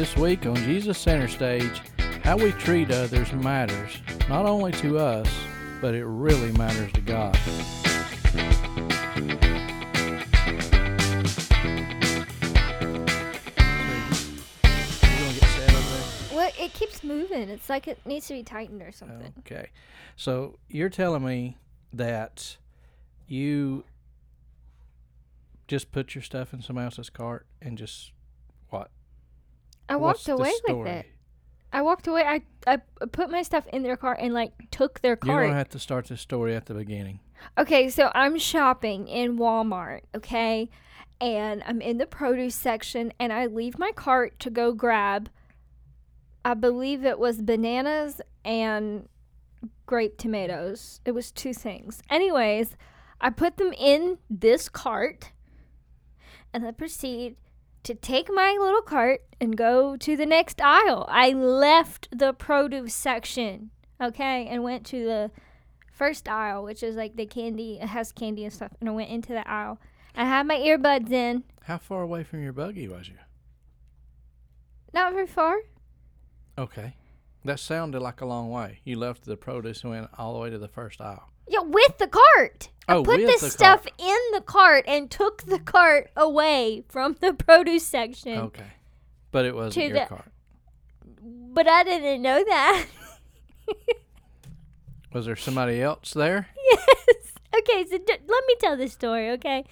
This week on Jesus Center Stage, how we treat others matters, not only to us, but it really matters to God. Well, it keeps moving. It's like it needs to be tightened or something. Okay. So you're telling me that you just put your stuff in somebody else's cart and just what? I walked away with it. I walked away. I I put my stuff in their cart and like took their cart. You're cart. gonna have to start this story at the beginning. Okay, so I'm shopping in Walmart, okay? And I'm in the produce section and I leave my cart to go grab I believe it was bananas and grape tomatoes. It was two things. Anyways, I put them in this cart and I proceed to take my little cart and go to the next aisle. I left the produce section, okay, and went to the first aisle, which is like the candy, it has candy and stuff. And I went into the aisle. I had my earbuds in, How far away from your buggy was you? not very far. Okay. That sounded like a long way. You left the produce and went all the way to the first aisle. Yeah, with the cart. Oh, I put this stuff cart. in the cart and took the cart away from the produce section. Okay. But it wasn't To your the- cart. But I didn't know that. Was there somebody else there? yes. Okay, so d- let me tell this story, okay?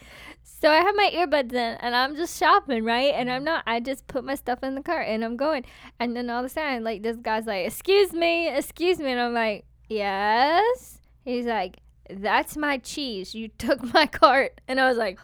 So I have my earbuds in and I'm just shopping, right? And I'm mm-hmm. not, I just put my stuff in the cart and I'm going. And then all of a sudden, like, this guy's like, Excuse me, excuse me. And I'm like, Yes. He's like, That's my cheese. You took my cart. And I was like,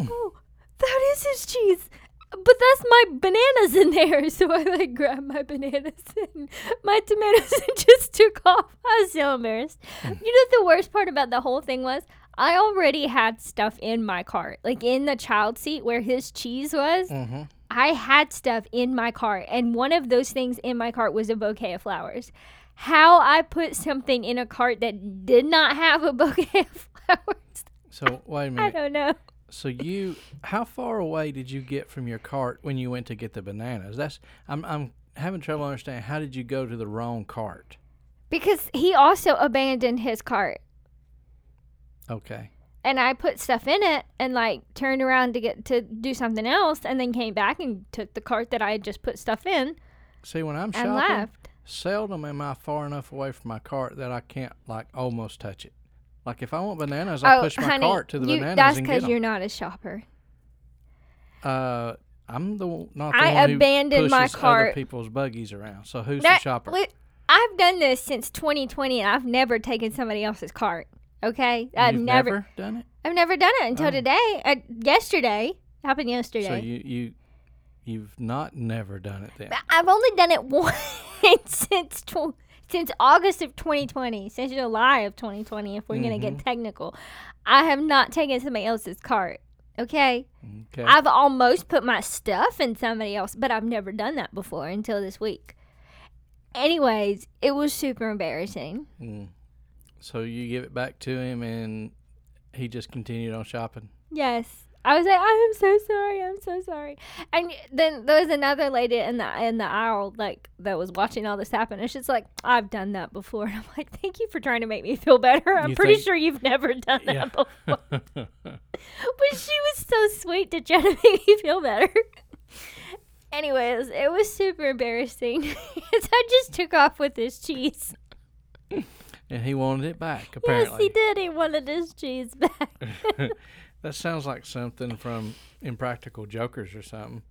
Oh, that is his cheese. But that's my bananas in there. So I like grabbed my bananas and my tomatoes and just took off. I was so embarrassed. You know the worst part about the whole thing was I already had stuff in my cart. Like in the child seat where his cheese was, Mm-hmm. I had stuff in my cart. And one of those things in my cart was a bouquet of flowers. How I put something in a cart that did not have a bouquet of flowers, So wait a minute. I don't know. So you, how far away did you get from your cart when you went to get the bananas? That's I'm I'm having trouble understanding. How did you go to the wrong cart? Because he also abandoned his cart. Okay. and I put stuff in it and like turned around to get to do something else and then came back and took the cart that I had just put stuff in See, when I'm shopping, left. Seldom am I far enough away from my cart that I can't like almost touch it. Like if I want bananas, I push my Oh, honey, cart to the you, bananas that's because you're not a shopper. Uh, I'm the one- not the I one who abandoned my pushes other cart. people's buggies around. So who's That- the shopper? li- I've done this since 2020 and I've never taken somebody else's cart. Okay, I've never, never done it. I've never done it until Oh. today. Uh, yesterday happened yesterday. So you you you've not never done it then. I've only done it once since tw- since August of 2020, since July of 2020. If we're gonna get Mm-hmm. technical, I have not taken somebody else's cart. Okay, Okay. I've almost put my stuff in somebody else, but I've never done that before until this week. Anyways, it was super embarrassing. Mm. So you give it back to him, and he just continued on shopping. Yes. I was like, I am so sorry. I'm so sorry. And then there was another lady in the in the aisle, like that was watching all this happen. And she's like, I've done that before. And I'm like, thank you for trying to make me feel better. I'm You pretty think- sure you've never done that Yeah. before. But she was so sweet to try to make me feel better. Anyways, it was super embarrassing. 'Cause I just took off with his cheese. and he wanted it back. Yes, he did. He wanted his cheese back. That sounds like something from Impractical Jokers or something.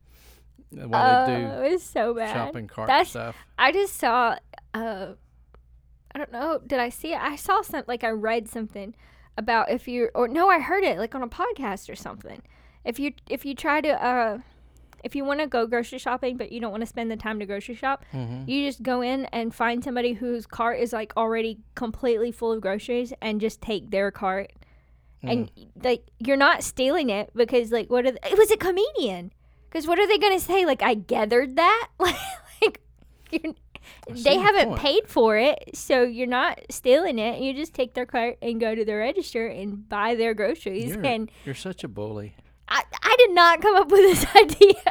Oh, they it was so bad. shopping cart That's- stuff. I just saw uh I don't know, did I see it? I saw something like I read something about if you or no, I heard it like on a podcast or something. If you if you try to uh if you want to go grocery shopping but you don't want to spend the time to grocery shop, hmm you just go in and find somebody whose cart is like already completely full of groceries and just take their cart. And mm. like you're not stealing it because like what are the, it was a comedian. Cuz what are they going to say like I gathered that? like they haven't point. paid for it, so you're not stealing it. You just take their cart and go to the register and buy their groceries. You're, and you're such a bully. I, I did not come up with this idea.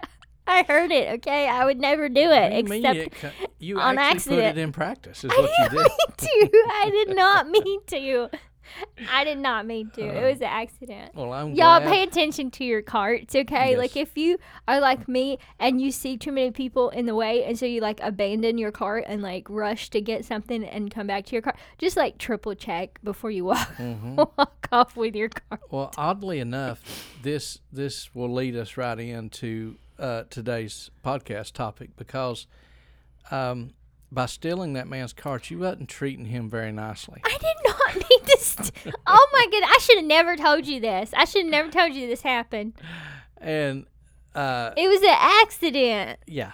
I heard it. Okay, I would never do it you except you, co- you on accident. put it in practice, is I what didn't did. mean to. I did not mean to. I did not mean to. It Uh, was an accident. Well, I'm Y'all glad. pay attention to your carts, okay? Like if you are like me and you see too many people in the way and so you like abandon your cart and like rush to get something and come back to your car, just like triple check before you walk Mhm. walk off with your cart. Well, oddly enough, this this will lead us right into uh, today's podcast topic because um, by stealing that man's cart, you wasn't treating him very nicely. I did not mean to. St- oh my goodness! I should have never told you this. I should have never told you this happened. And uh, It was an accident. yeah,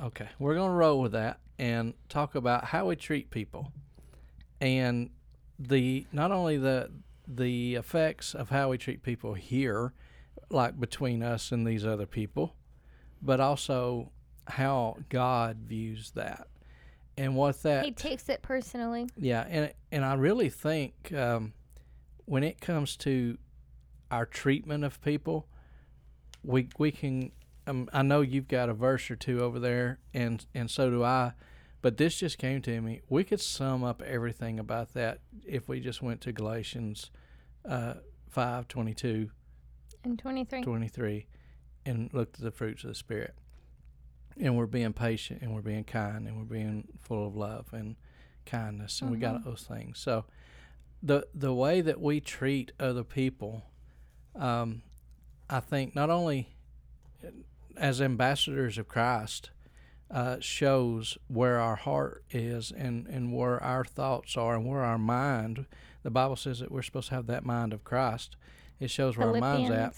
okay, we're gonna roll with that and talk about how we treat people, and the not only the the effects of how we treat people here, like between us and these other people, but also how God views that, and what's that He takes it personally. Yeah, and and I really think um, when it comes to our treatment of people, we we can. Um, I know you've got a verse or two over there, and and so do I. But this just came to me. We could sum up everything about that if we just went to Galatians uh, five twenty two And 23. 23 and looked at the fruits of the spirit and we're being patient and we're being kind and we're being full of love and kindness and we got those things. So the the way that we treat other people um, i think not only as ambassadors of christ uh, shows where our heart is and, and where our thoughts are and where our mind the bible says that we're supposed to have that mind of christ. It shows where our mind's at.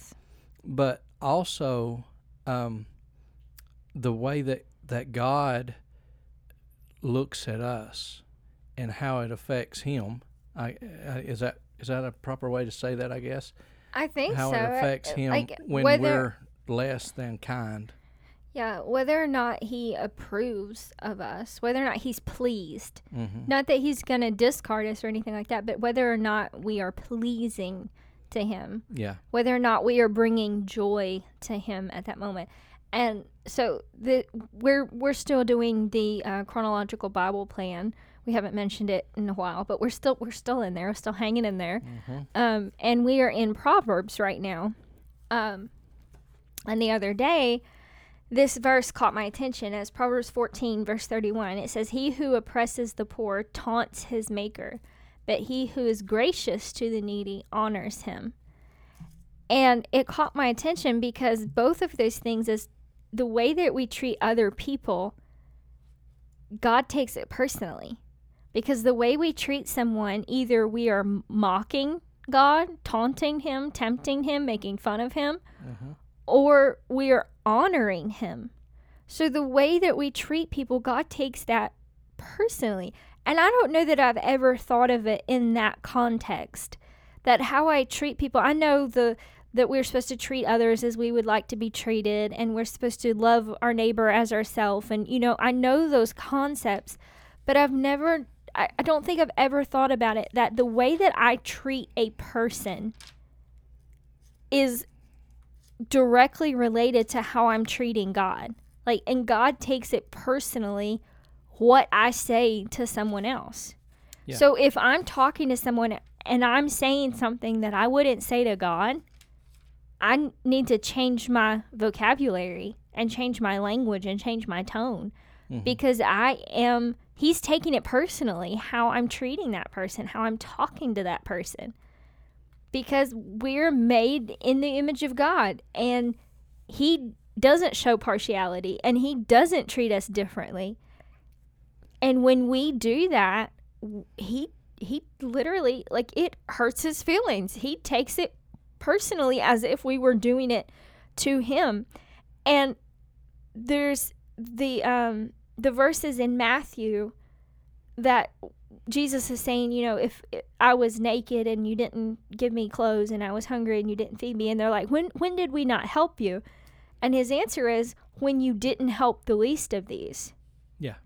But also um, the way that that God looks at us and how it affects Him. I, I is that is that a proper way to say that? I guess I think how so. it affects Him like, when whether, we're less than kind. Yeah, whether or not he approves of us, whether or not he's pleased. hmm Not that he's going to discard us or anything like that, but whether or not we are pleasing to him, Yeah, whether or not we are bringing joy to him at that moment. And so the we're we're still doing the uh, chronological Bible plan. We haven't mentioned it in a while, but we're still we're still in there. We're still hanging in there. hmm Um, and we are in Proverbs right now. Um, and the other day, this verse caught my attention as Proverbs 14, verse 31. It says, He who oppresses the poor taunts his maker, but he who is gracious to the needy honors him. And it caught my attention because both of those things is the way that we treat other people, God takes it personally. Because the way we treat someone, either we are mocking God, taunting him, tempting him, making fun of him, hmm or we are honoring him. So the way that we treat people, God takes that personally. And I don't know that I've ever thought of it in that context. That how I treat people, I know the that we're supposed to treat others as we would like to be treated and we're supposed to love our neighbor as ourselves and you know, I know those concepts, but I've never I, I don't think I've ever thought about it that the way that I treat a person is directly related to how I'm treating God. Like, and God takes it personally what I say to someone else. Yeah. So if I'm talking to someone and I'm saying something that I wouldn't say to God, I need to change my vocabulary and change my language and change my tone Mhm. because I am, He's taking it personally how I'm treating that person, how I'm talking to that person because we're made in the image of God and he doesn't show partiality and he doesn't treat us differently. And when we do that, he he literally like it hurts his feelings. He takes it personally as if we were doing it to him. And there's the um the verses in Matthew that Jesus is saying, you know, if I was naked and you didn't give me clothes and I was hungry and you didn't feed me and they're like, "When when did we not help you?" And his answer is, "When you didn't help the least of these." Yeah.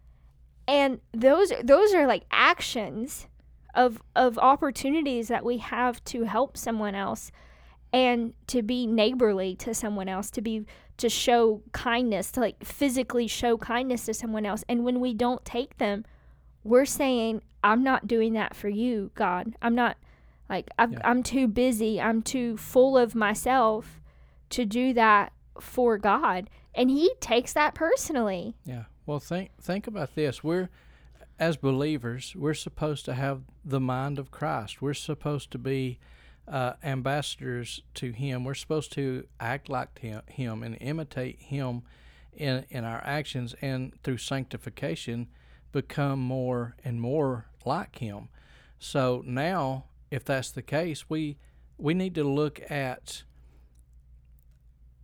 And those those are like actions of of opportunities that we have to help someone else and to be neighborly to someone else, to be to show kindness, to like physically show kindness to someone else. And when we don't take them, we're saying, I'm not doing that for you, God. I'm not like i Yeah. I'm too busy. I'm too full of myself to do that for God. And he takes that personally. Yeah. Well, think think about this. We're as believers, we're supposed to have the mind of Christ. We're supposed to be uh, ambassadors to Him. We're supposed to act like him, and imitate Him in in our actions, and through sanctification, become more and more like Him. So now, if that's the case, we we need to look at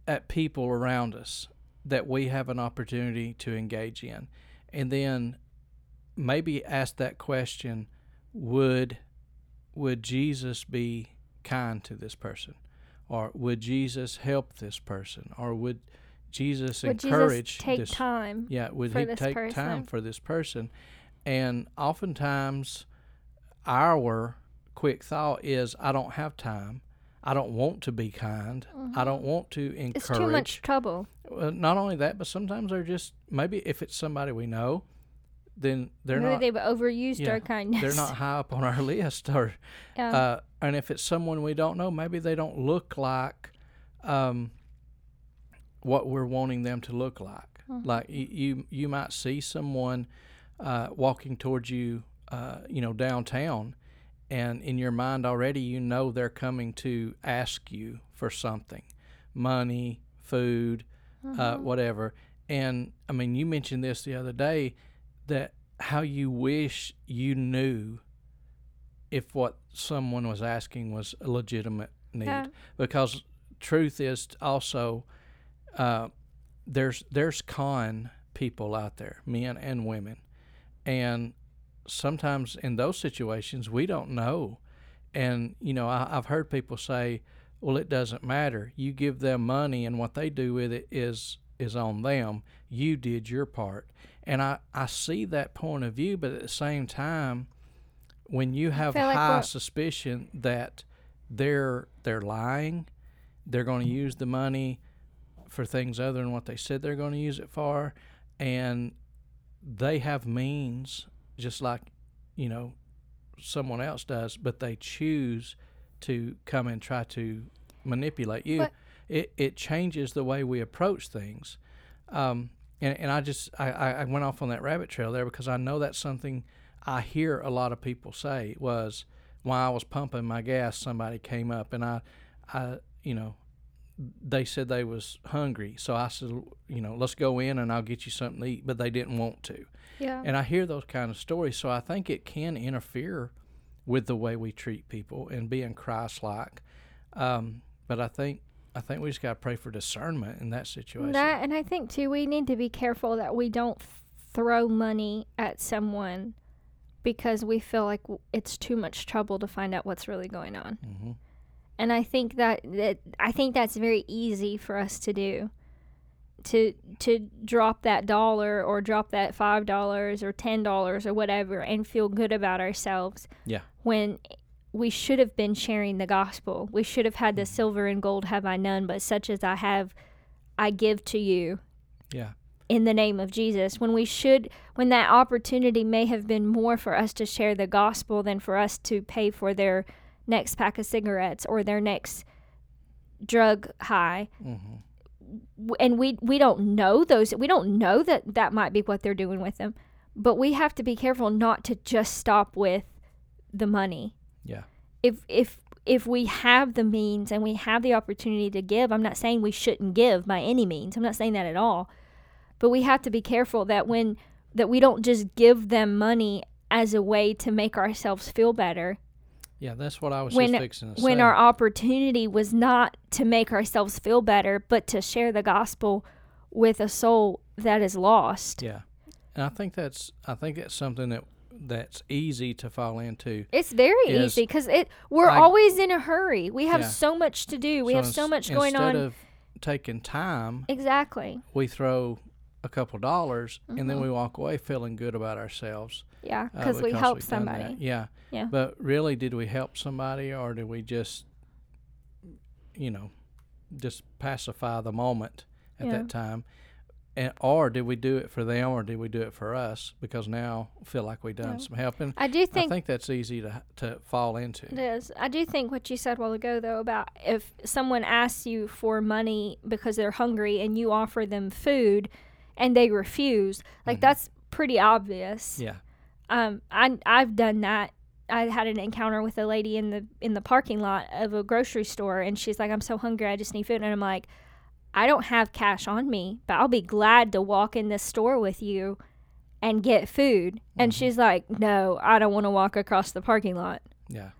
at people around us that we have an opportunity to engage in. And then maybe ask that question, would would Jesus be kind to this person? Or would Jesus help this person? Or would Jesus Would encourage Jesus take this time? yeah, would he take person? time for this person? And oftentimes, our quick thought is, I don't have time. I don't want to be kind. I don't want to encourage. Mm-hmm. It's too much trouble. Well, not only that, but sometimes they're just maybe if it's somebody we know, then they're Maybe not they've overused yeah, our kindness. they're not high up on our list, or Yeah. uh, and if it's someone we don't know, maybe they don't look like um, what we're wanting them to look like. Mm-hmm. Like you, you, you might see someone uh, walking towards you, uh, you know, downtown, and in your mind already, you know they're coming to ask you for something, money, food, uh, Mm-hmm. whatever. And I mean, you mentioned this the other day that how you wish you knew if what someone was asking was a legitimate need. Yeah. because truth is also uh, there's there's con people out there men and women. And sometimes in those situations we don't know. And you know I, i've heard people say well it doesn't matter. You give them money and what they do with it is is on them. You did your part. And i i see that point of view but at the same time when you have feel like high suspicion that they're they're lying they're going to use the money for things other than what they said they're going to use it for and they have means just like you know someone else does but they choose to come and try to manipulate you But- it, it changes the way we approach things. Um, and, and i just I I went off on that rabbit trail there because i know that's something i hear a lot of people say was while i was pumping my gas somebody came up and i i you know they said they was hungry. So i said you know let's go in and i'll get you something to eat. But they didn't want to. Yeah. and i hear those kind of stories. So i think it can interfere with the way we treat people and being christ-like. Um, but i think i think we just got to pray for discernment in that situation. That and I think too we need to be careful that we don't throw money at someone because we feel like w- it's too much trouble to find out what's really going on. hmm And I think that, that I think that's very easy for us to do. To to drop that dollar or drop that five dollars or ten dollars or whatever and feel good about ourselves. Yeah. When we should have been sharing the gospel. We should have had the silver and gold have I none, but such as I have I give to you yeah in the name of Jesus when we should when that opportunity may have been more for us to share the gospel than for us to pay for their next pack of cigarettes or their next drug high hmm and we we don't know those we don't know that that might be what they're doing with them but we have to be careful not to just stop with the money yeah if if if we have the means and we have the opportunity to give, I'm not saying we shouldn't give by any means. I'm not saying that at all. But we have to be careful that when that we don't just give them money as a way to make ourselves feel better yeah that's what i was when just fixing to when say our opportunity was not to make ourselves feel better, but to share the gospel with a soul that is lost. yeah and i think that's i think that's something that that's easy to fall into It's very easy because it we're I- always in a hurry. We have Yeah. so much to do. We have so much going instead on. of taking time exactly. we throw a couple dollars and Mm-hmm. then we walk away feeling good about ourselves Yeah, uh, because we because help that. somebody. Yeah. Yeah. But really, did we help somebody or did we just, you know, just pacify the moment at Yeah. that time, and or did we do it for them or did we do it for us? Because now I feel like we've done Yeah. some helping. I do I think think that's easy to to fall into. It is. I do think what you said a while ago, though, about if someone asks you for money because they're hungry and you offer them food and they refuse, like Mhm. that's pretty obvious. Yeah. Um, I I've done that. I had an encounter with a lady in the in the parking lot of a grocery store, and she's like, "I'm so hungry, I just need food," and I'm like, "I don't have cash on me, but I'll be glad to walk in this store with you." And get food. And Mhm. she's like, No, I don't want to walk across the parking lot. Yeah.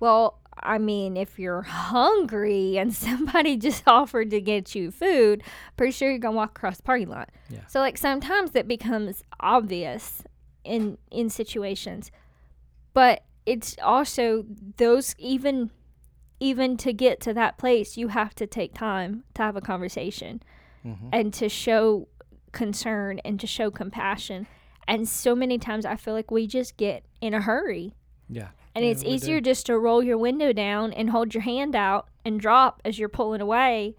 Well, I mean, if you're hungry and somebody just offered to get you food, pretty sure you're gonna walk across the parking lot. Yeah. So like sometimes it becomes obvious in in situations, but it's also those even even to get to that place, you have to take time to have a conversation hmm and to show concern and to show compassion. And so many times I feel like we just get in a hurry Yeah. And Yeah, it's we do. easier just to roll your window down and hold your hand out and drop as you're pulling away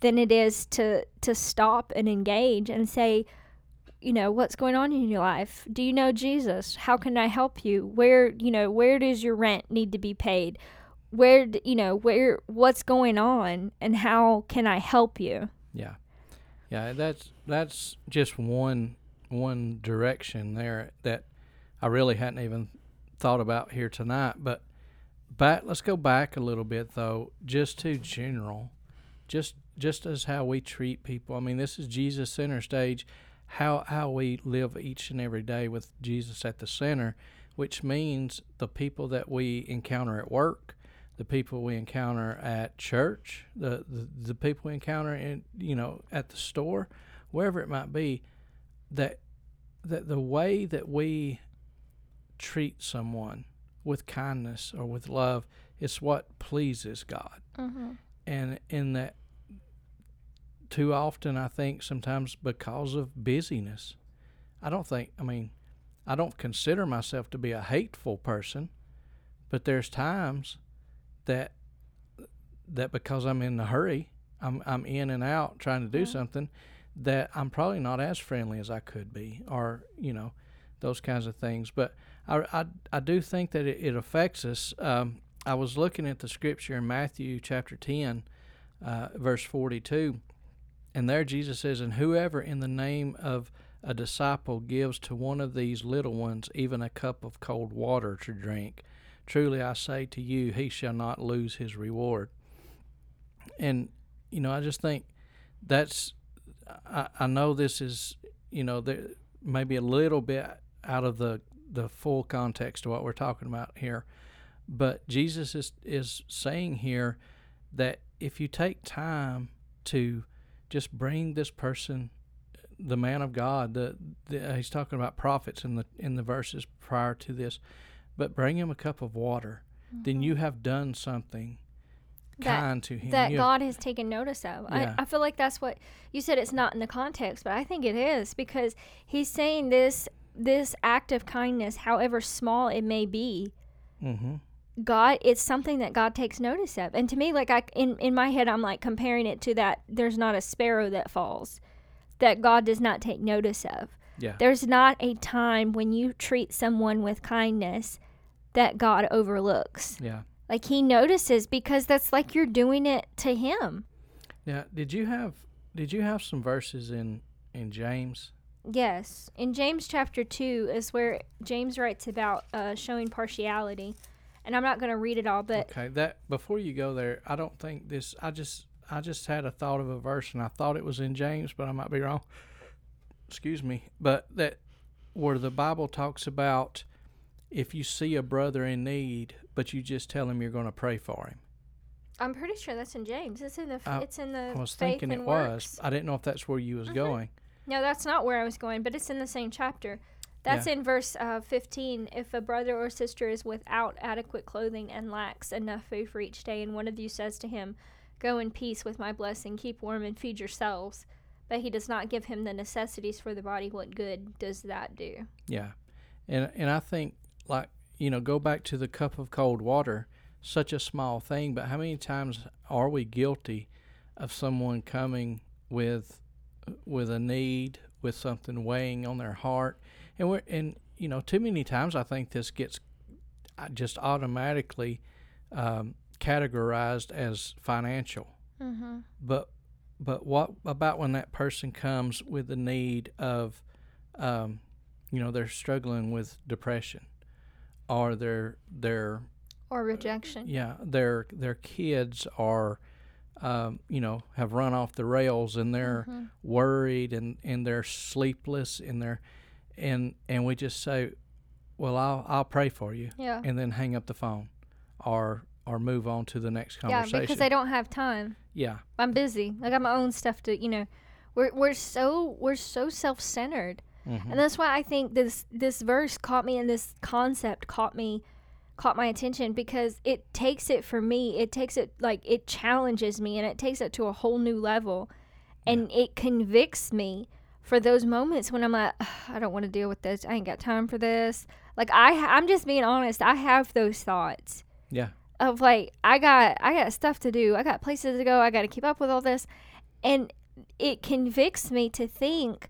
than it is to to stop and engage and say, you know, what's going on in your life? Do you know Jesus? How can I help you? Where, you know, where does your rent need to be paid? Where, you know, where what's going on and how can I help you? Yeah, yeah. That's that's just one one direction there that I really hadn't even thought about here tonight. But back, let's go back a little bit though, just to general, just just as how we treat people. I mean, this is Jesus center stage. How how we live each and every day with Jesus at the center, which means the people that we encounter at work, the people we encounter at church, the, the the people we encounter in you know at the store, wherever it might be, that that the way that we treat someone with kindness or with love it's what pleases God, Mm-hmm. and in that too often I think sometimes because of busyness, I don't think I mean I don't consider myself to be a hateful person, but there's times that that because I'm in a hurry, I'm I'm in and out trying to do Mhm. something that I'm probably not as friendly as I could be, or you know, those kinds of things. But I I, I do think that it, it affects us. Um, I was looking at the scripture in Matthew chapter ten, uh, verse forty two, and there Jesus says, "And whoever in the name of a disciple gives to one of these little ones even a cup of cold water to drink, truly I say to you, he shall not lose his reward." And you know, I just think that's I, I know this is you know there maybe a little bit out of the the full context of what we're talking about here, but Jesus is is saying here that if you take time to just bring this person the man of God the, the uh, he's talking about prophets in the in the verses prior to this but bring him a cup of water then you mm-hmm. have done something That- kind to him that You have- God has taken notice of. Yeah. I, I feel like that's what you said. It's not in the context, but I think it is because he's saying this this act of kindness, however small it may be, Mhm. God, it's something that God takes notice of. And to me, like I in in my head, I'm like comparing it to that. There's not a sparrow that falls that God does not take notice of. yeah There's not a time when you treat someone with kindness that God overlooks. yeah Like he notices because that's like you're doing it to him. Now, did you have did you have some verses in in James? Yes. In James chapter 2 is where James writes about uh, showing partiality. And I'm not going to read it all, but okay, that before you go there, I don't think this. I just I just had a thought of a verse, and I thought it was in James, but I might be wrong. Excuse me, but that where the Bible talks about if you see a brother in need, but you just tell him you're going to pray for him. I'm pretty sure that's in James. It's in the I- it's in the I was faith thinking it works. was. I didn't know if that's where you was Mhm. going. No, that's not where I was going, but it's in the same chapter. That's in verse uh, 15. If a brother or sister is without adequate clothing and lacks enough food for each day, and one of you says to him, Go in peace with my blessing, keep warm and feed yourselves, but he does not give him the necessities for the body, what good does that do? Yeah, and and I think like you know go back to the cup of cold water, such a small thing, but how many times are we guilty of someone coming with with a need, with something weighing on their heart, and we're and you know too many times I think this gets uh, just automatically um, categorized as financial. Mm-hmm. But but what about when that person comes with the need of, um, you know, they're struggling with depression, or they're they're Or rejection. yeah their their kids are, um, you know, have run off the rails and they're Mhm. worried and and they're sleepless and they're, and and we just say, well I'll I'll pray for you Yeah. and then hang up the phone, or or move on to the next conversation. Yeah, because I don't have time. yeah. I'm busy. I got my own stuff to, you know. We're we're so we're so self-centered. Mhm. And that's why I think this this verse caught me and this concept caught me caught my attention because it takes it for me. It takes it like it challenges me and it takes it to a whole new level. And it convicts me for those moments when I'm like, I don't want to deal with this. I ain't got time for this. Like I I'm just being honest. I have those thoughts Yeah. of like I got I got stuff to do. I got places to go. I got to keep up with all this. And it convicts me to think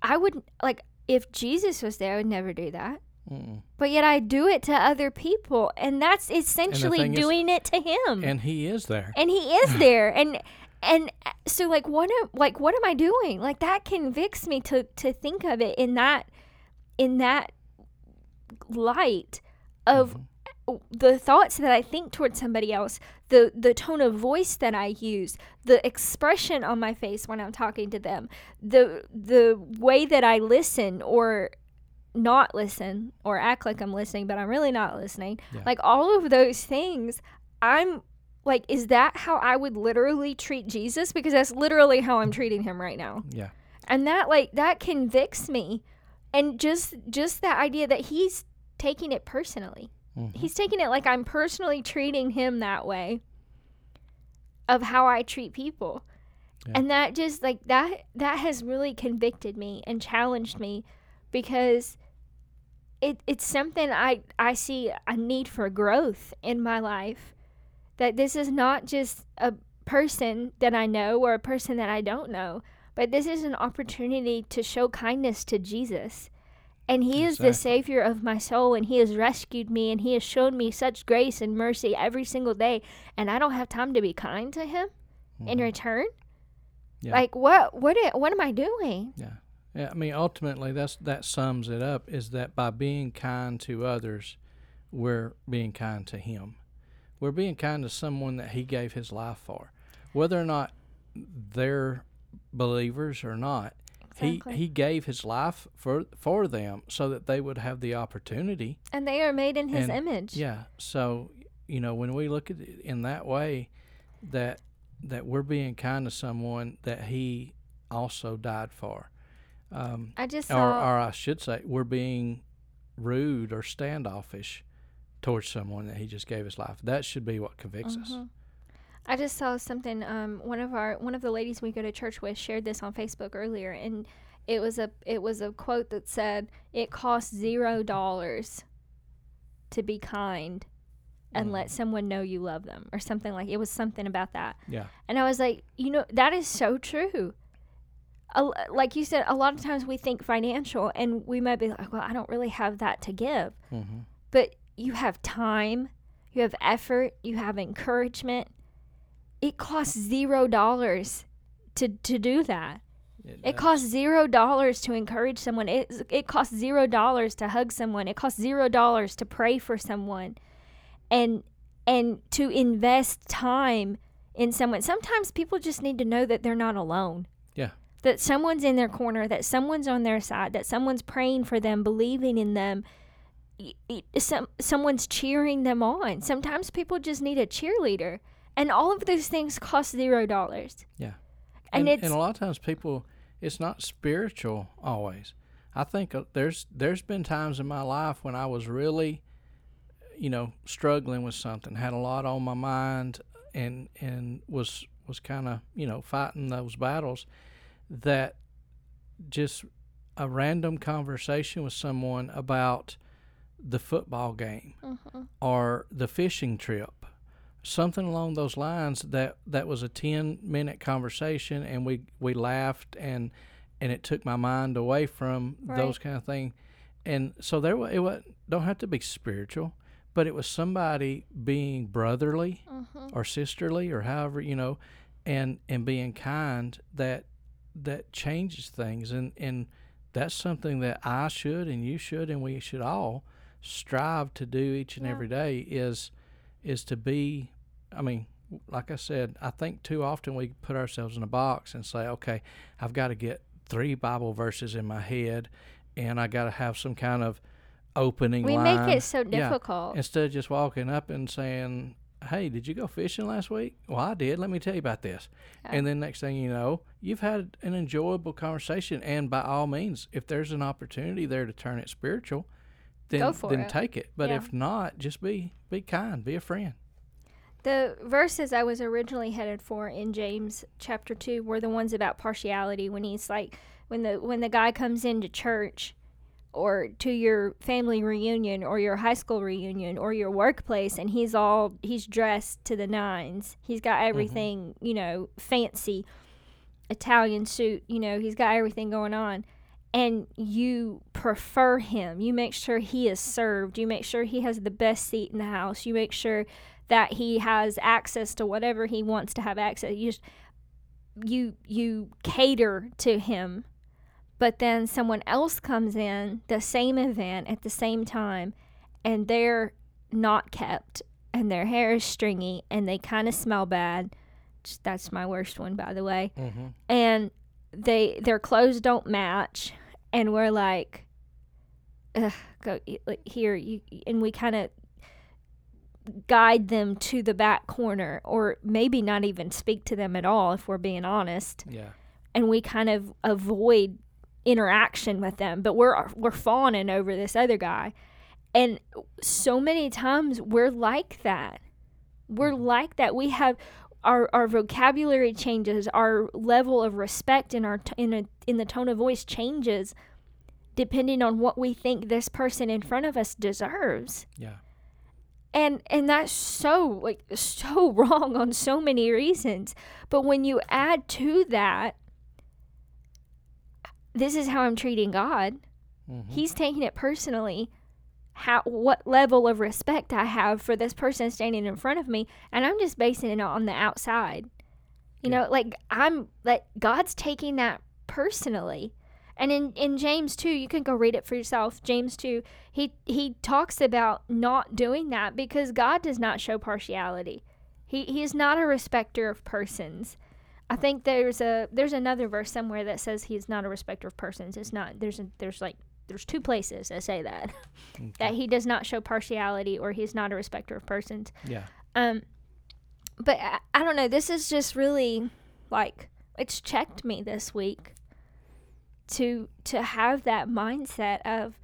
I would like if Jesus was there, I would never do that. Mm-mm. But yet I do it to other people, and that's essentially is- doing it to him. And he is there. and he is there, and and uh, so like what am like what am I doing? Like that convicts me to to think of it in that in that light of Mhm. the thoughts that I think towards somebody else, the the tone of voice that I use, the expression on my face when I'm talking to them, the the way that I listen or not listen or act like I'm listening but I'm really not listening. Yeah. Like all of those things, I'm like is that how I would literally treat Jesus because that's literally how I'm treating him right now Yeah. and that like that convicts me and just just the idea that he's taking it personally Mhm. he's taking it like i'm personally treating him that way of how i treat people Yeah. and that just like that that has really convicted me and challenged me because it it's something i i see a need for growth in my life that this is not just a person that i know or a person that i don't know but this is an opportunity to show kindness to jesus and he is the savior of my soul and he has rescued me and he has shown me such grace and mercy every single day and i don't have time to be kind to him in Mhm. return Yeah. like what what what am i doing Yeah. Yeah, I mean, ultimately, that's that sums it up. Is that by being kind to others, we're being kind to Him. We're being kind to someone that He gave His life for, whether or not they're believers or not. Exactly. He He gave His life for for them so that they would have the opportunity. and they are made in his And- image Yeah. So you know, when we look at it in that way, that that we're being kind to someone that He also died for. Um, i just or, or I should say, we're being rude or standoffish towards someone that he just gave his life. That should be what convicts us. Mhm. I just saw something. Um, one of our one of the ladies we go to church with shared this on Facebook earlier, and it was a it was a quote that said, "It costs zero dollars to be kind, and Mm. let someone know you love them," or something like. It was something about that, Yeah, and I was like, you know, that is so true. A, like you said, a lot of times we think financial, and we might be like, "Well, I don't really have that to give," mm-hmm. but you have time, you have effort, you have encouragement. It costs zero dollars to to do that. It costs zero dollars to encourage someone. It it costs zero dollars to hug someone. It costs zero dollars to pray for someone, and and to invest time in someone. Sometimes people just need to know that they're not alone. That someone's in their corner. That someone's on their side. That someone's praying for them, believing in them. Some someone's cheering them on. Sometimes people just need a cheerleader, and all of those things cost zero dollars. Yeah. and, and, it's and a lot of times people, it's not spiritual always. I think uh, there's there's been times in my life when I was really, you know, struggling with something, had a lot on my mind, and and was was kind of you know fighting those battles, that just a random conversation with someone about the football game Mhm. or the fishing trip something along those lines that that was a 10 minute conversation and we we laughed and and it took my mind away from Right. those kind of things and so there it was don't have to be spiritual but it was somebody being brotherly Mm-hmm. or sisterly or however you know and and being kind that that changes things and and that's something that I should and you should and we should all strive to do each and Yeah. every day is is to be I mean like I said I think too often we put ourselves in a box and say okay I've got to get three Bible verses in my head and I got to have some kind of opening We line make it so Yeah. difficult. instead of just walking up and saying, "Hey, did you go fishing last week?" Well, I did. Let me tell you about this. Yeah. And then next thing you know, you've had an enjoyable conversation. And by all means, if there's an opportunity there to turn it spiritual, then then it. take it. But Yeah. if not, just be be kind, be a friend. The verses I was originally headed for in James chapter 2 were the ones about partiality when he's like when the when the guy comes into church or to your family reunion or your high school reunion or your workplace and he's all he's dressed to the nines. He's got mm-hmm. everything, you know, fancy Italian suit, you know, he's got everything going on and you prefer him. You make sure he is served. You make sure he has the best seat in the house. You make sure that he has access to whatever he wants to have access. You just you you cater to him. But then someone else comes in the same event at the same time and they're not kept and their hair is stringy and they kind of smell bad. That's my worst one by the way. Mm-hmm. and they their clothes don't match and we're like Ugh, go here you and we kind of guide them to the back corner or maybe not even speak to them at all if we're being honest. Yeah. and we kind of avoid interaction with them but we're we're fawning over this other guy. And so many times we're like that. We're like that. We have our our vocabulary changes our level of respect in our t- in a, in the tone of voice changes depending on what we think this person in front of us deserves Yeah. and and that's so like so wrong on so many reasons but when you add to that this is how i'm treating god Mm-hmm. he's taking it personally how what level of respect i have for this person standing in front of me and i'm just basing it on the outside. You Yeah. know like i'm like god's taking that personally. And in, in james 2 you can go read it for yourself james 2 he he talks about not doing that because god does not show partiality. He, he is not a respecter of persons. I think there's a there's another verse somewhere that says he's not a respecter of persons. It's not there's a, there's like there's two places that say that that he does not show partiality or he's not a respecter of persons Yeah. um, but I, I don't know. This is just really like it's checked me this week to to have that mindset of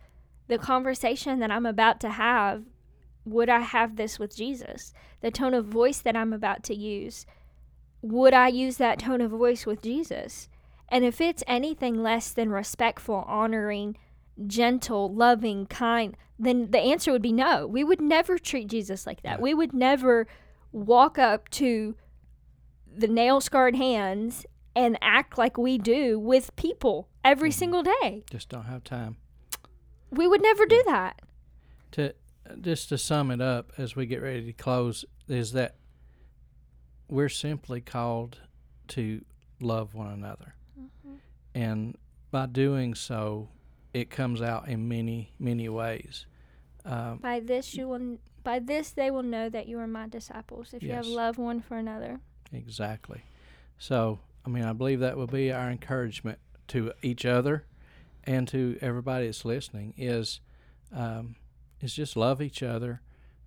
the conversation that I'm about to have. Would I have this with Jesus? The tone of voice that I'm about to use. Would I use that tone of voice with Jesus? And if it's anything less than respectful, honoring, gentle, loving, kind, then the answer would be no. We would never treat Jesus like that. Yeah. We would never walk up to the nail scarred hands and act like we do with people every Mhm. single day. Just don't have time. We would never do that. to just to sum it up as we get ready to close is that we're simply called to love one another and by doing so it comes out in many many ways. Um, By this you will by this they will know that you are my disciples if you have love one for another. exactly. So i mean i believe that will be our encouragement to each other and to everybody that's listening is um, is just love each other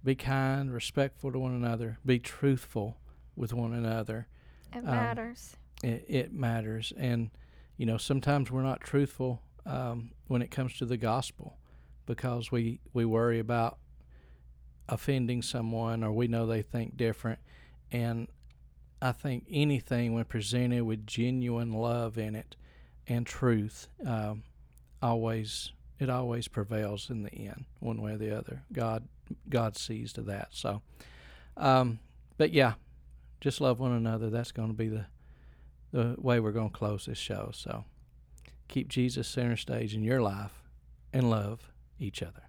be kind respectful to one another be truthful with one another. It Um, matters. it, it matters. And you know sometimes we're not truthful um, when it comes to the gospel because we we worry about offending someone or we know they think different and i think anything when presented with genuine love in it and truth um, always it always prevails in the end one way or the other god god sees to that so um, but yeah, just love one another. That's going to be the the way we're going to close this show. So keep Jesus center stage in your life and love each other.